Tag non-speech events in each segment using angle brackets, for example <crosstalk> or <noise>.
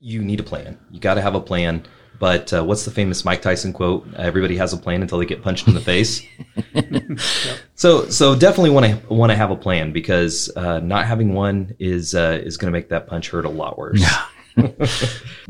you need a plan. You got to have a plan. But uh, what's the famous Mike Tyson quote? Everybody has a plan until they get punched in the face. <laughs> So, so definitely want to want to have a plan because uh, not having one is uh, is going to make that punch hurt a lot worse. <laughs>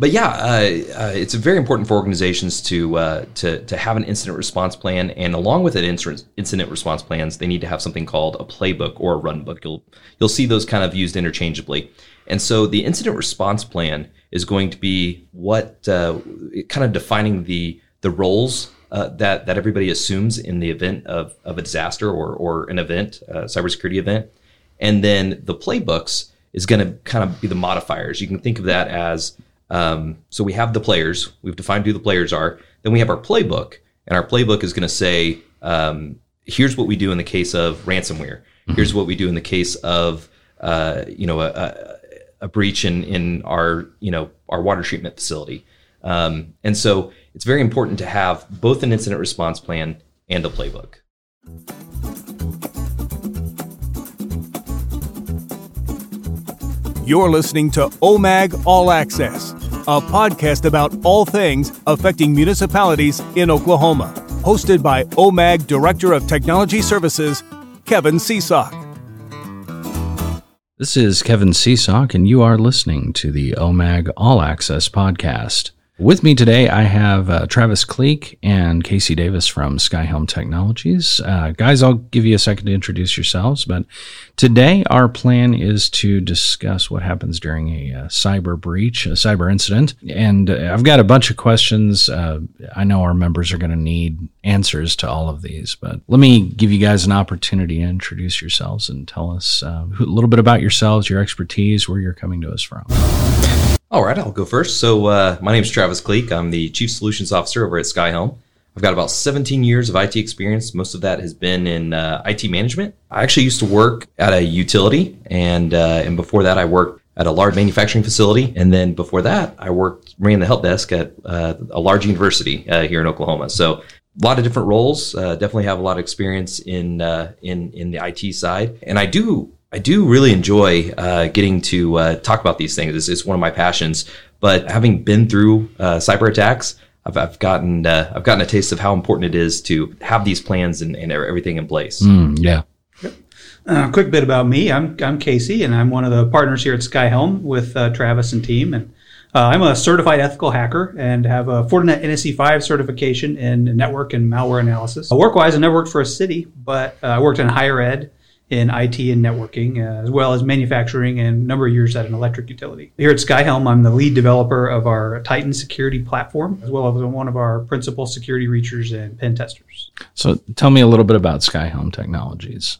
But yeah, uh, uh, it's very important for organizations to uh, to to have an incident response plan, and along with it, incident incident response plans, they need to have something called a playbook or a run book. You'll you'll see those kind of used interchangeably. And so the incident response plan is going to be what uh, kind of defining the the roles uh, that that everybody assumes in the event of, of a disaster or or an event, a cybersecurity event, and then the playbooks is going to kind of be the modifiers. You can think of that as um, so we have the players, we've defined who the players are, then we have our playbook, and our playbook is going to say um, here's what we do in the case of ransomware. Here's what we do in the case of uh, you know a, a, a, breach in in our you know our water treatment facility. Um, and so it's very important to have both an incident response plan and a playbook. You're listening to OMAG All Access, a podcast about all things affecting municipalities in Oklahoma, hosted by OMAG Director of Technology Services, Kevin Seesock. This is Kevin Seesock, and you are listening to the OMAG All Access podcast. With me today, I have uh, Travis Cleek and Casey Davis from Skyhelm Technologies. Uh, guys, I'll give you a second to introduce yourselves, but today our plan is to discuss what happens during a, uh, cyber breach, a cyber incident. And uh, I've got a bunch of questions. Uh, I know our members are going to need answers to all of these, but let me give you guys an opportunity to introduce yourselves and tell us a little bit about yourselves, your expertise, where you're coming to us from. All right, I'll go first. So, uh, my name is Travis Cleek. I'm the Chief Solutions Officer over at Skyhelm. I've got about 17 years of IT experience. Most of that has been in uh, IT management. I actually used to work at a utility, and uh, and before that, I worked at a large manufacturing facility, and then before that, I worked ran the help desk at uh, a large university uh, here in Oklahoma. So, a lot of different roles. Uh, definitely have a lot of experience in in in the IT side, and I do I do really enjoy uh, getting to uh, talk about these things. It's, it's, one of my passions. But having been through uh, cyber attacks, I've, I've gotten uh, I've gotten a taste of how important it is to have these plans and, and everything in place. Mm, yeah. A uh, quick bit about me. I'm I'm Casey, and I'm one of the partners here at Skyhelm with uh, Travis and team. And I'm a certified ethical hacker and have a Fortinet NSE5 certification in network and malware analysis. Work-wise, I never worked for a city, but I worked in higher ed in IT and networking, uh, as well as manufacturing and a number of years at an electric utility. Here at Skyhelm, I'm the lead developer of our Titan security platform, as well as one of our principal security reachers and pen testers. So tell me a little bit about Skyhelm Technologies.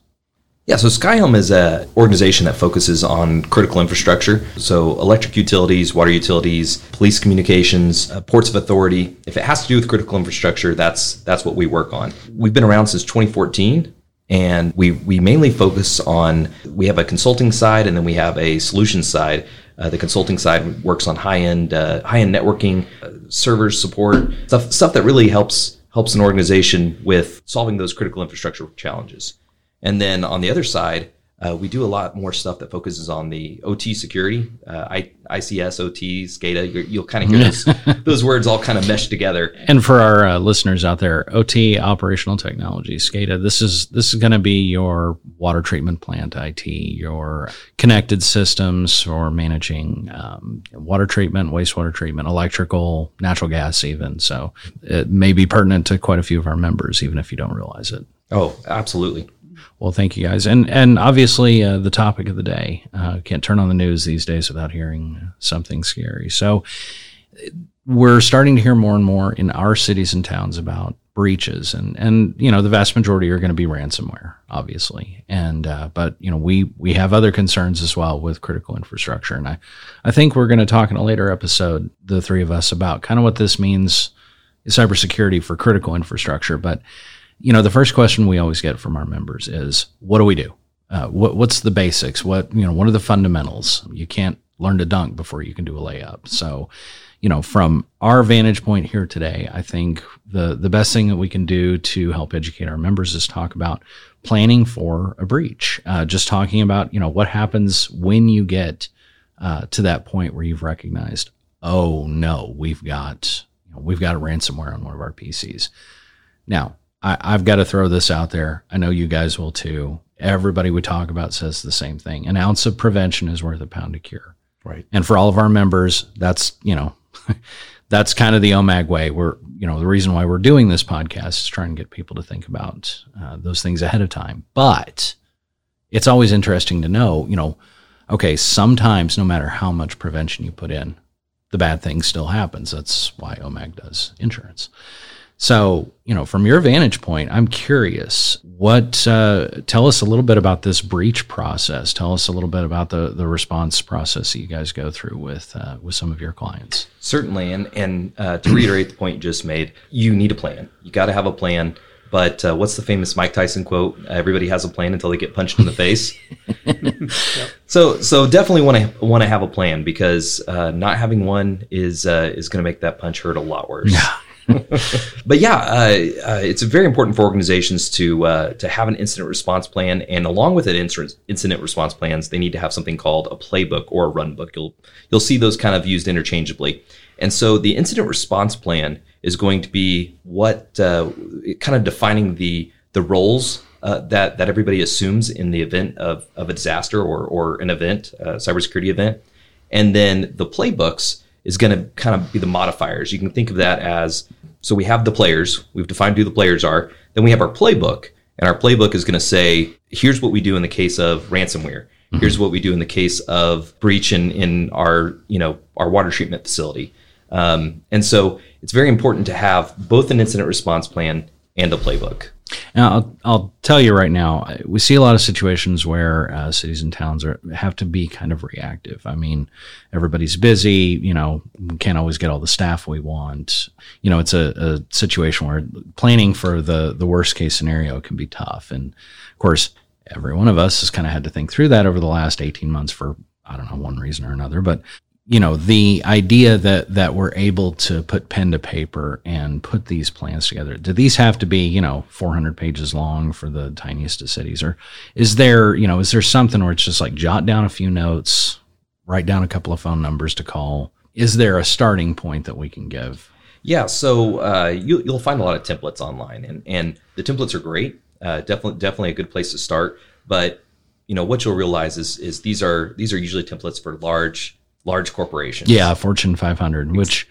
Yeah, so Skyhelm is an organization that focuses on critical infrastructure. So, electric utilities, water utilities, police communications, uh, ports of authority. If it has to do with critical infrastructure, that's that's what we work on. We've been around since 2014 and we we mainly focus on we have a consulting side and then we have a solution side. Uh, the consulting side works on high end uh, high end networking, uh, servers support stuff stuff that really helps helps an organization with solving those critical infrastructure challenges. And then on the other side, uh, we do a lot more stuff that focuses on the OT security, uh, I, ICS, OT, SCADA. you will kind of hear those, <laughs> those words all kind of mesh together. And for our uh, listeners out there, OT, operational technology, SCADA. This is this is going to be your water treatment plant IT, your connected systems for managing um, water treatment, wastewater treatment, electrical, natural gas, even. So it may be pertinent to quite a few of our members, even if you don't realize it. Oh, absolutely. Well, thank you guys, and and obviously uh, the topic of the day. Uh, can't turn on the news these days without hearing something scary. So we're starting to hear more and more in our cities and towns about breaches, and and you know the vast majority are going to be ransomware, obviously, and uh, but you know we we have other concerns as well with critical infrastructure, and I I think we're going to talk in a later episode, the three of us, about kind of what this means cybersecurity for critical infrastructure, but you know, the first question we always get from our members is, what do we do? Uh, what, what's the basics? What, you know, what are the fundamentals? You can't learn to dunk before you can do a layup. So, you know, from our vantage point here today, I think the, the best thing that we can do to help educate our members is talk about planning for a breach. Uh, just talking about, you know, what happens when you get uh, to that point where you've recognized, oh no, we've got you know, we've got a ransomware on one of our PCs. Now, I, I've got to throw this out there. I know you guys will too. Everybody we talk about says the same thing. An ounce of prevention is worth a pound of cure. Right. And for all of our members, that's, you know, <laughs> that's kind of the OMAG way. We're, you know, the reason why we're doing this podcast is trying to get people to think about uh, those things ahead of time. But it's always interesting to know, you know, okay, sometimes no matter how much prevention you put in, the bad thing still happens. That's why OMAG does insurance. So, you know, from your vantage point, I'm curious. What uh, tell us a little bit about this breach process? Tell us a little bit about the the response process that you guys go through with uh, with some of your clients. Certainly, and and uh, to reiterate the point you just made, you need a plan. You got to have a plan. But uh, what's the famous Mike Tyson quote? Everybody has a plan until they get punched in the face. yep. <laughs> So, so definitely want to want to have a plan because uh, not having one is uh, is going to make that punch hurt a lot worse. <laughs> But yeah, uh, uh, it's very important for organizations to uh, to have an incident response plan, and along with it, incident response plans, they need to have something called a playbook or a run book. You'll you'll see those kind of used interchangeably. And so the incident response plan is going to be what uh, kind of defining the the roles uh, that that everybody assumes in the event of, of a disaster or or an event, a cybersecurity event, and then the playbooks is going to kind of be the modifiers. You can think of that as so we have the players, we've defined who the players are, then we have our playbook, and our playbook is going to say, here's what we do in the case of ransomware. Mm-hmm. Here's what we do in the case of breach in, in our, you know, our water treatment facility. Um, and so it's very important to have both an incident response plan and a playbook. Now, I'll, I'll tell you right now, we see a lot of situations where uh, cities and towns are have to be kind of reactive. I mean, everybody's busy. You know, can't always get all the staff we want. You know, it's a, a situation where planning for the the worst case scenario can be tough. And of course, every one of us has kind of had to think through that over the last eighteen months for I don't know one reason or another. But you know the idea that that we're able to put pen to paper and put these plans together. Do these have to be you know 400 pages long for the tiniest of cities? Or is there you know is there something where it's just like jot down a few notes write down a couple of phone numbers to call? Is there a starting point that we can give? Yeah so uh, you, will find a lot of templates online and and the templates are great. Uh, definitely definitely a good place to start. But you know what you'll realize is is these are these are usually templates for large large corporations. Yeah, Fortune 500, which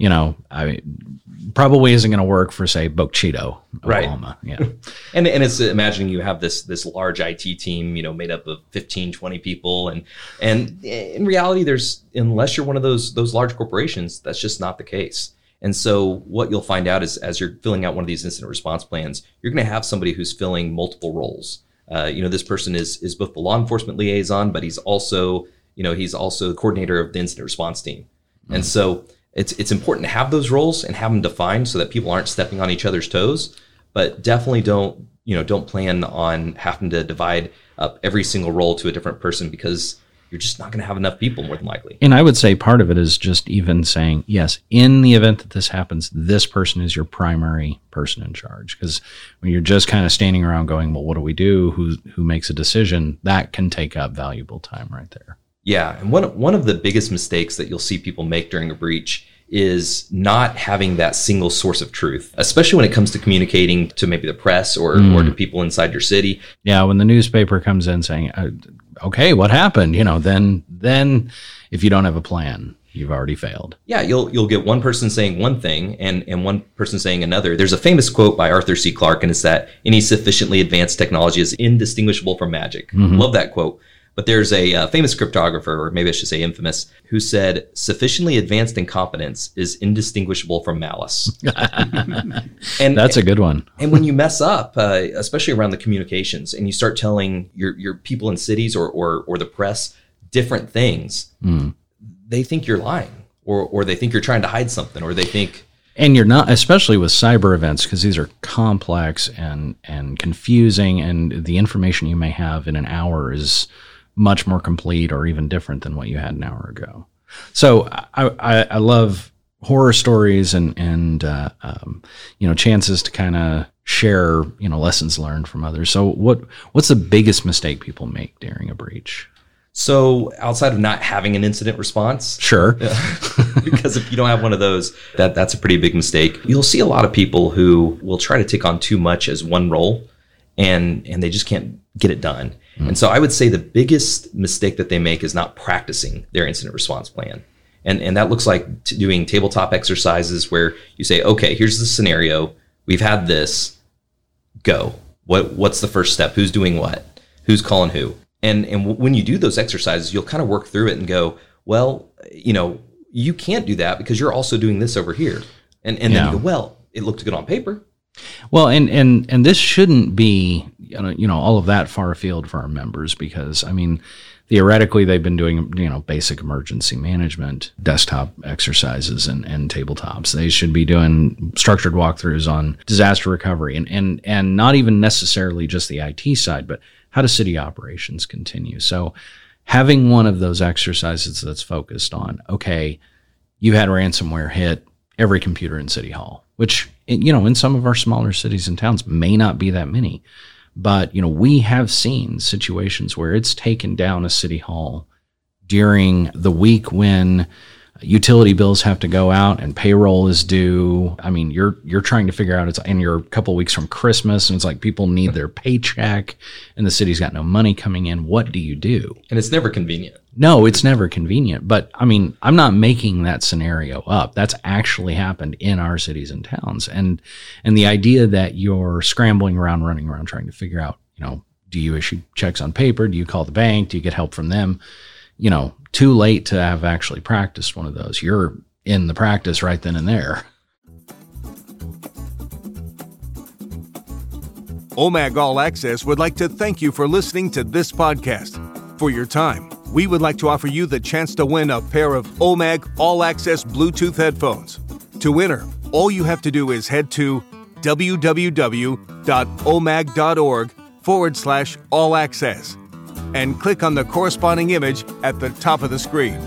you know, I mean, probably isn't going to work for say Boca Chica, Oklahoma. Right. Yeah. <laughs> and and it's imagining you have this this large IT team, you know, made up of 15, 20 people and and in reality there's unless you're one of those those large corporations, that's just not the case. And so what you'll find out is as you're filling out one of these incident response plans, you're going to have somebody who's filling multiple roles. Uh, you know, this person is is both the law enforcement liaison, but he's also you know, he's also the coordinator of the incident response team. Mm-hmm. And so it's it's important to have those roles and have them defined so that people aren't stepping on each other's toes. But definitely don't you know don't plan on having to divide up every single role to a different person because you're just not going to have enough people more than likely. And I would say part of it is just even saying, yes, in the event that this happens, this person is your primary person in charge. Because when you're just kind of standing around going, well, what do we do? Who who makes a decision? That can take up valuable time right there. Yeah, and one one of the biggest mistakes that you'll see people make during a breach is not having that single source of truth, especially when it comes to communicating to maybe the press or mm. or to people inside your city. Yeah, when the newspaper comes in saying, uh, "Okay, what happened?" You know, then then if you don't have a plan, you've already failed. Yeah, you'll you'll get one person saying one thing and and one person saying another. There's a famous quote by Arthur C. Clarke, and it's that any sufficiently advanced technology is indistinguishable from magic. Mm-hmm. Love that quote. But there's a uh, famous cryptographer, or maybe I should say infamous, who said, sufficiently advanced incompetence is indistinguishable from malice. <laughs> and that's a good one. <laughs> and when you mess up, uh, especially around the communications, and you start telling your, your people in cities or, or, or the press different things, mm. they think you're lying, or, or they think you're trying to hide something, or they think and you're not especially with cyber events because these are complex and and confusing and the information you may have in an hour is much more complete or even different than what you had an hour ago. So I, I, I love horror stories and and uh, um, you know chances to kind of share you know lessons learned from others. So what what's the biggest mistake people make during a breach? So outside of not having an incident response, Sure. <laughs> because if you don't have one of those, that that's a pretty big mistake. You'll see a lot of people who will try to take on too much as one role, and and they just can't get it done. Hmm. And so I would say the biggest mistake that they make is not practicing their incident response plan. And and that looks like t- doing tabletop exercises where you say, okay, here's the scenario. We've had this. Go. What what's the first step? Who's doing what? Who's calling who? And and w- when you do those exercises, you'll kind of work through it and go, well, you know, you can't do that because you're also doing this over here. And and then you go, well, it looked good on paper. Well, and and and this shouldn't be you know, all of that far afield for our members because I mean theoretically they've been doing you know basic emergency management desktop exercises and, and tabletops. They should be doing structured walkthroughs on disaster recovery and and and not even necessarily just the IT side but how do city operations continue? So having one of those exercises that's focused on okay you had ransomware hit every computer in city hall which you know in some of our smaller cities and towns may not be that many but you know we have seen situations where it's taken down a city hall during the week when utility bills have to go out and payroll is due i mean you're you're trying to figure out it's and you're a couple weeks from christmas and it's like people need their paycheck and the city's got no money coming in what do you do And it's never convenient. no, it's never convenient. But I mean, I'm not making that scenario up. That's actually happened in our cities and towns. And and the idea that you're scrambling around, running around, trying to figure out, you know, do you issue checks on paper? Do you call the bank? Do you get help from them? You know, too late to have actually practiced one of those. You're in the practice right then and there. OMAG All Access would like to thank you for listening to this podcast. For your time, we would like to offer you the chance to win a pair of OMAG All Access Bluetooth headphones. To enter, all you have to do is head to www.omag.org forward slash all access and click on the corresponding image at the top of the screen.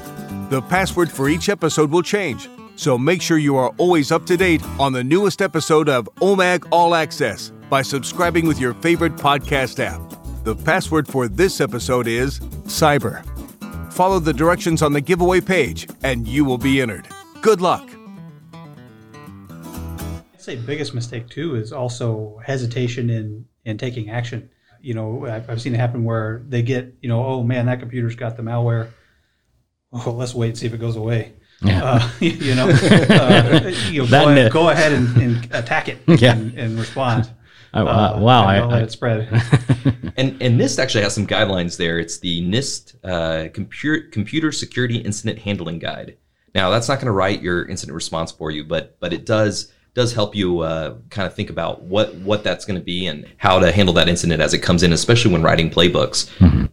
The password for each episode will change, so make sure you are always up to date on the newest episode of OMAG All Access by subscribing with your favorite podcast app. The password for this episode is Cyber. Follow the directions on the giveaway page and you will be entered. Good luck. I'd say biggest mistake too is also hesitation in in taking action. You know, I've, I've seen it happen where they get, you know, oh man, that computer's got the malware. Well, let's wait and see if it goes away. Yeah. Uh, <laughs> you know, <laughs> uh, you know go, ahead, go ahead and, and attack it <laughs> Yeah. and, and respond. I, Uh, uh, wow. and I, don't let I, it spread. And and NIST actually has some guidelines there. It's the NIST uh, computer computer security incident handling guide. Now that's not going to write your incident response for you, but but it does does help you uh, kind of think about what what that's going to be and how to handle that incident as it comes in, especially when writing playbooks.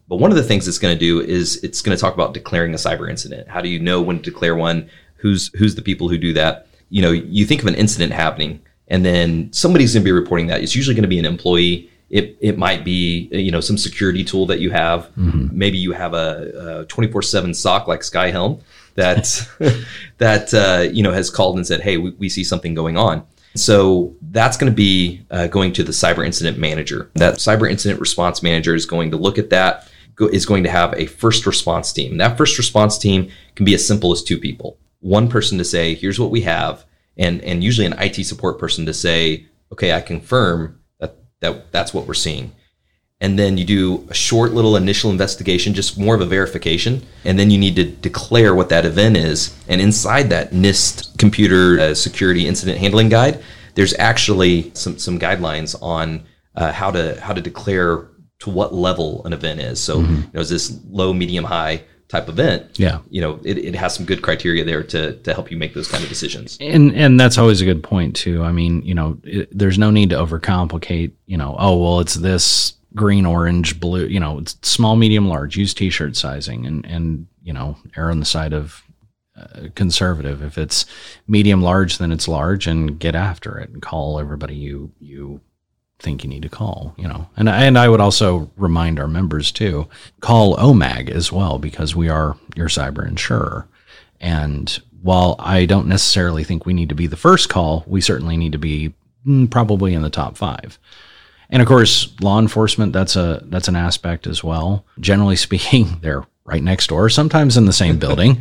But one of the things it's going to do is it's going to talk about declaring a cyber incident. How do you know when to declare one? Who's who's the people who do that? You know, you think of an incident happening, and then somebody's going to be reporting that. It's usually going to be an employee. It, it might be you know some security tool that you have. Maybe you have a twenty four seven SOC like Skyhelm that <laughs> that uh, you know has called and said, "Hey, we, we see something going on." So that's going to be uh, going to the cyber incident manager. That cyber incident response manager is going to look at that. Go, is going to have a first response team. That first response team can be as simple as two people. One person to say, "Here's what we have," and and usually an IT support person to say, "Okay, I confirm that that that's what we're seeing." and then you do a short little initial investigation, just more of a verification, and then you need to declare what that event is. And inside that NIST computer uh, security incident handling guide, there's actually some some guidelines on uh, how to how to declare to what level an event is. So, you know, is this low, medium, high type event? Yeah. You know, it, it has some good criteria there to to help you make those kind of decisions. and and that's always a good point too. I mean, you know, it, there's no need to overcomplicate. You know, oh well, it's this green, orange, blue. You know, it's small, medium, large. Use t-shirt sizing, and and you know, err on the side of uh, conservative. If it's medium, large, then it's large, and get after it and call everybody you you think you need to call. You know, and and I would also remind our members too, call OMAG as well because we are your cyber insurer. And while I don't necessarily think we need to be the first call, we certainly need to be mm, probably in the top five. And of course, law enforcement, that's a that's an aspect as well. Generally <laughs> speaking, they're right next door, sometimes in the same building.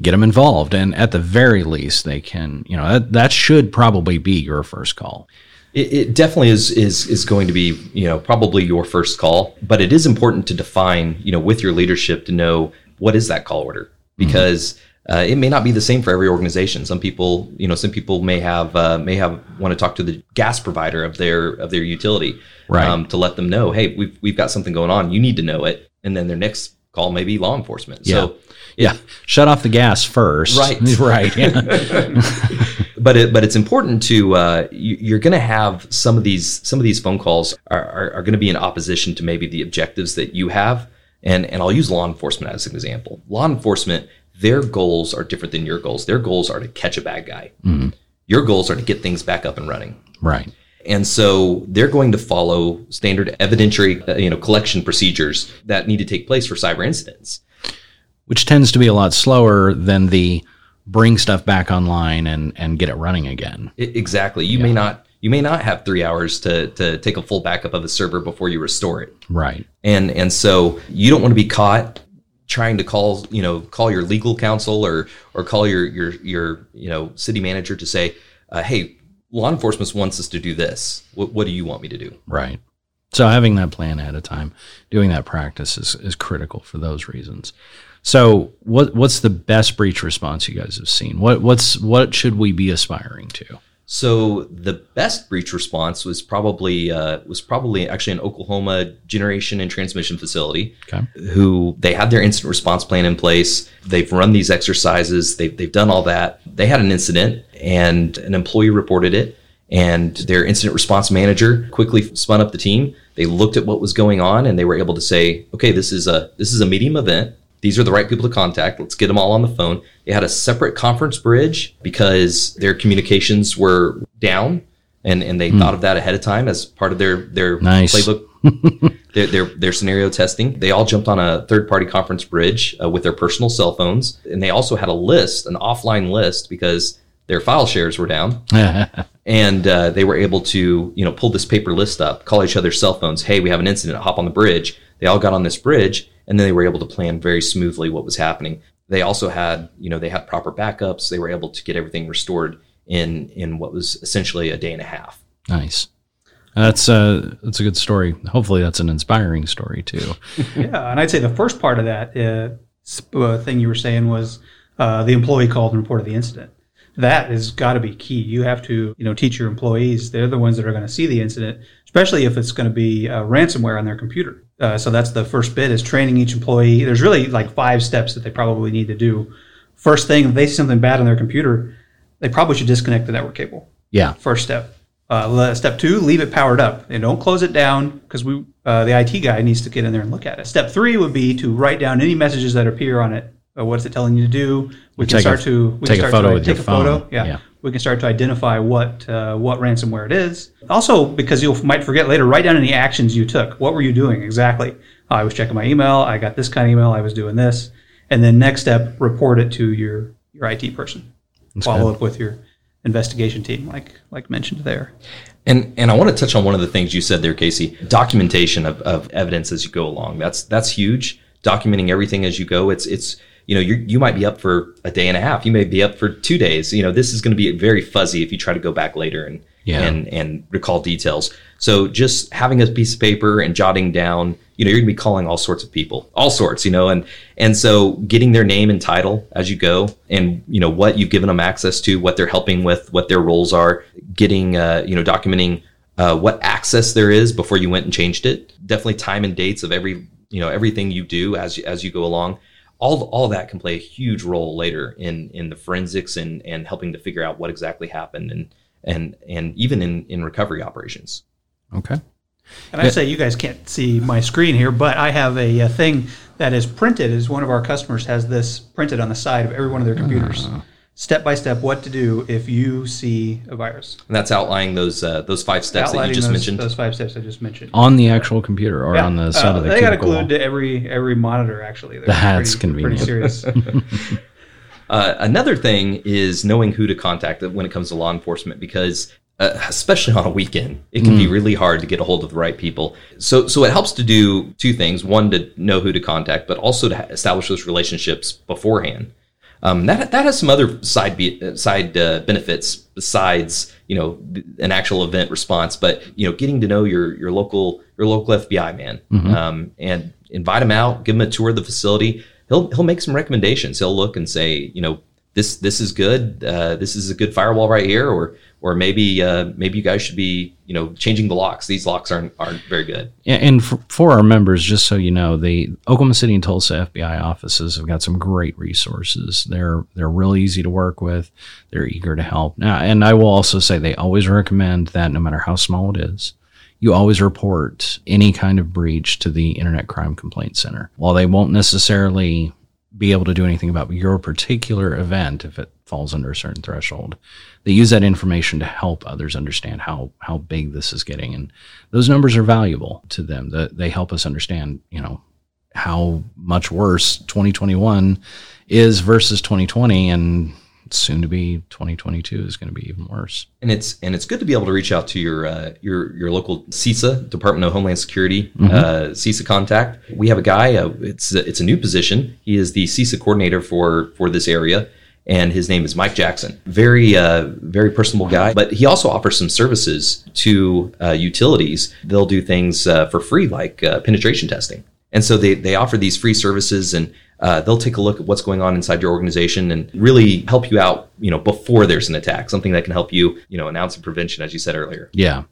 Get them involved, and at the very least, they can. You know, that, that should probably be your first call. It, it definitely is is is going to be you know probably your first call, but it is important to define you know with your leadership to know what is that call order because uh, it may not be the same for every organization. Some people you know some people may have uh, may have want to talk to the gas provider of their of their utility Right. to let them know hey we've we've got something going on you need to know it and then their next call may be law enforcement so Yeah, shut off the gas first. Right. <laughs> right. Yeah. <laughs> <laughs> but it, but it's important to uh, you, you're going to have some of these some of these phone calls are, are, are going to be in opposition to maybe the objectives that you have. And and I'll use law enforcement as an example. Law enforcement their goals are different than your goals. Their goals are to catch a bad guy. Your goals are to get things back up and running. Right. and so they're going to follow standard evidentiary uh, you know collection procedures that need to take place for cyber incidents. Which tends to be a lot slower than the bring stuff back online and and get it running again. Exactly you may not you may not have three hours to to take a full backup of a server before you restore it Right. and and so you don't want to be caught trying to call you know call your legal counsel or or call your your your you know city manager to say uh, hey law enforcement wants us to do this what, what do you want me to do Right. So having that plan ahead of time, doing that practice is, is critical for those reasons. So what what's the best breach response you guys have seen? What what's what should we be aspiring to? So the best breach response was probably uh, was probably actually an Oklahoma generation and transmission facility, Okay. who they had their incident response plan in place. They've run these exercises. They've they've done all that. They had an incident, and an employee reported it. And their incident response manager quickly spun up the team. They looked at what was going on, and they were able to say, "Okay, this is a this is a medium event. These are the right people to contact. Let's get them all on the phone." They had a separate conference bridge because their communications were down, and and they thought of that ahead of time as part of their their Nice. playbook <laughs> their, their their scenario testing. They all jumped on a third party conference bridge uh, with their personal cell phones, and they also had a list, an offline list, because their file shares were down, <laughs> and uh, they were able to you know pull this paper list up, call each other's cell phones. Hey, we have an incident. Hop on the bridge. They all got on this bridge, and then they were able to plan very smoothly what was happening. They also had you know they had proper backups. They were able to get everything restored in in what was essentially a day and a half. nice. That's uh that's a good story. Hopefully that's an inspiring story too. <laughs> Yeah, and I'd say the first part of that uh, uh, thing you were saying was uh, the employee called and reported the incident. That has got to be key. You have to, you know, teach your employees. They're the ones that are going to see the incident, especially if it's going to be uh, ransomware on their computer. Uh, so that's the first bit is training each employee. There's really like five steps that they probably need to do. First thing, if they see something bad on their computer, they probably should disconnect the network cable Yeah. first step. Uh, step two, leave it powered up and don't close it down because we uh, the IT guy needs to get in there and look at it. Step three would be to write down any messages that appear on it. Uh, what's it telling you to do? We can Take a- start to we take a can start photo to with take your a photo. phone. Yeah. Yeah. we can start to identify what uh, what ransomware it is. Also, because you might forget later, write down any actions you took. What were you doing exactly? "Oh, I was checking my email. I got this kind of email. I was doing this, and then next step, report it to your your IT person. Follow up with your investigation team, like like mentioned there. And and I want to touch on one of the things you said there, Casey. Documentation of, of evidence as you go along. That's that's huge. Documenting everything as you go. It's it's you know you you might be up for a day and a half. You may be up for two days. You know this is going to be very fuzzy if you try to go back later and Yeah. and and recall details. So just having a piece of paper and jotting down. You know you're going to be calling all sorts of people, all sorts. You know and and so getting their name and title as you go, and you know what you've given them access to, what they're helping with, what their roles are, getting uh, you know documenting uh, what access there is before you went and changed it. Definitely time and dates of every you know everything you do as as you go along. All all that can play a huge role later in in the forensics and and helping to figure out what exactly happened and and and even in in recovery operations. Okay. And I say you guys can't see my screen here, but I have a, a thing that is printed. As one of our customers has this printed on the side of every one of their ah. computers, step by step, what to do if you see a virus. And that's outlining those uh, those five steps that you just those, mentioned. those five steps I just mentioned. On the actual computer or Yeah, on the uh, side of the they got it cubicle glued to every every monitor. Actually, They're That's pretty, convenient. Pretty serious. <laughs> <laughs> Uh, another thing is knowing who to contact when it comes to law enforcement because uh, especially on a weekend. It can be really hard to get a hold of the right people. So, so it helps to do two things: one, to know who to contact, but also to establish those relationships beforehand. Um, that that has some other side be, side uh, benefits besides you know an actual event response, but you know getting to know your your local your local FBI man um, and invite him out, give him a tour of the facility. He'll he'll make some recommendations. He'll look and say you know this this is good. Uh, this is a good firewall right here, or or maybe uh, maybe you guys should be you know changing the locks. These locks aren't aren't very good. And- And for, for our members, just so you know, the Oklahoma City and Tulsa FBI offices have got some great resources. They're they're really easy to work with. They're eager to help. Now, and I will also say they always recommend that no matter how small it is, you always report any kind of breach to the Internet Crime Complaint Center. While they won't necessarily be able to do anything about your particular event if it falls under a certain threshold. They use that information to help others understand how how big this is getting, and those numbers are valuable to them. That they help us understand, you know, how much worse 2021 is versus 2020, and soon to be 2022 is going to be even worse. and it's and it's good to be able to reach out to your uh, your your local CISA Department of Homeland Security uh, CISA contact. We have a guy. Uh, it's a, it's a new position. He is the CISA coordinator for for this area, and his name is Mike Jackson. Very uh, very personable guy, but he also offers some services to uh, utilities. They'll do things uh, for free, like uh, penetration testing. And so they, they offer these free services and uh, they'll take a look at what's going on inside your organization and really help you out, you know, before there's an attack, something that can help you, you know, announce some prevention, as you said earlier. Yeah.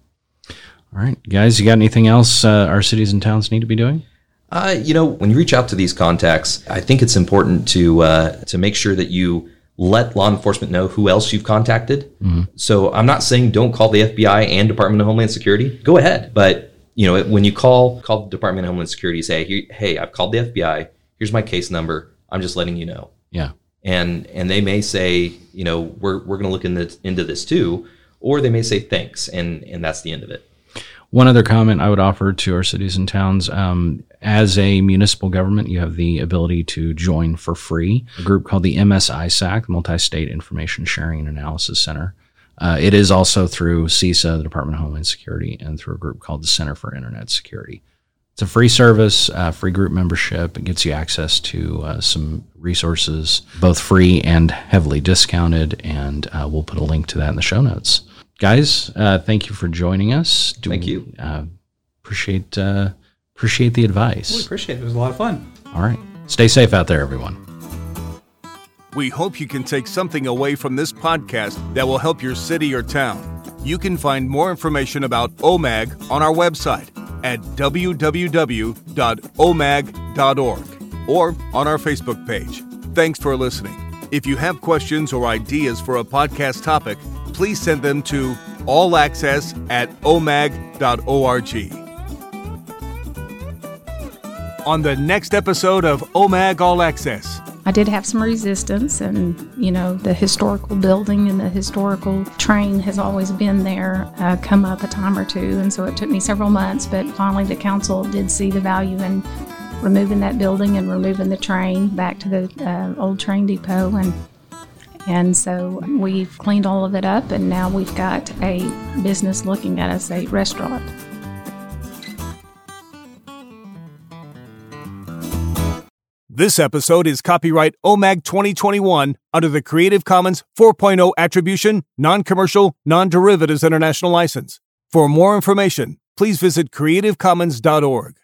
All right, guys, you got anything else uh, our cities and towns need to be doing? Uh, you know, when you reach out to these contacts, I think it's important to uh, to make sure that you let law enforcement know who else you've contacted. So I'm not saying don't call the FBI and Department of Homeland Security. Go ahead, but you know, when you call call the Department of Homeland Security, say, "Hey, hey, I've called the FBI. Here's my case number. I'm just letting you know." Yeah. and and they may say, you know, we're we're going to look in this, into this too, or they may say thanks, and and that's the end of it. One other comment I would offer to our cities and towns um, as a municipal government, you have the ability to join for free a group called the MSISAC, Multi State Information Sharing and Analysis Center. Uh, it is also through CISA, the Department of Homeland Security, and through a group called the Center for Internet Security. It's a free service, uh, free group membership. It gets you access to uh, some resources, both free and heavily discounted. And uh, we'll put a link to that in the show notes. Guys, uh, thank you for joining us. Do, Thank you. Uh, appreciate uh, appreciate the We advice. appreciate it. It was a lot of fun. All right, stay safe out there, everyone. We hope you can take something away from this podcast that will help your city or town. You can find more information about OMAG on our website at www.omag.org or on our Facebook page. Thanks for listening. If you have questions or ideas for a podcast topic, please send them to allaccess at omag.org. On the next episode of OMAG All Access. I did have some resistance, and you know, the historical building and the historical train has always been there, uh, come up a time or two, and so it took me several months, but finally the council did see the value in removing that building and removing the train back to the uh, old train depot, and and so we've cleaned all of it up, and now we've got a business looking at us, a restaurant. This episode is copyright OMAG 2021 under the Creative Commons 4.0 Attribution, Non Commercial, Non Derivatives International License. For more information, please visit creativecommons.org.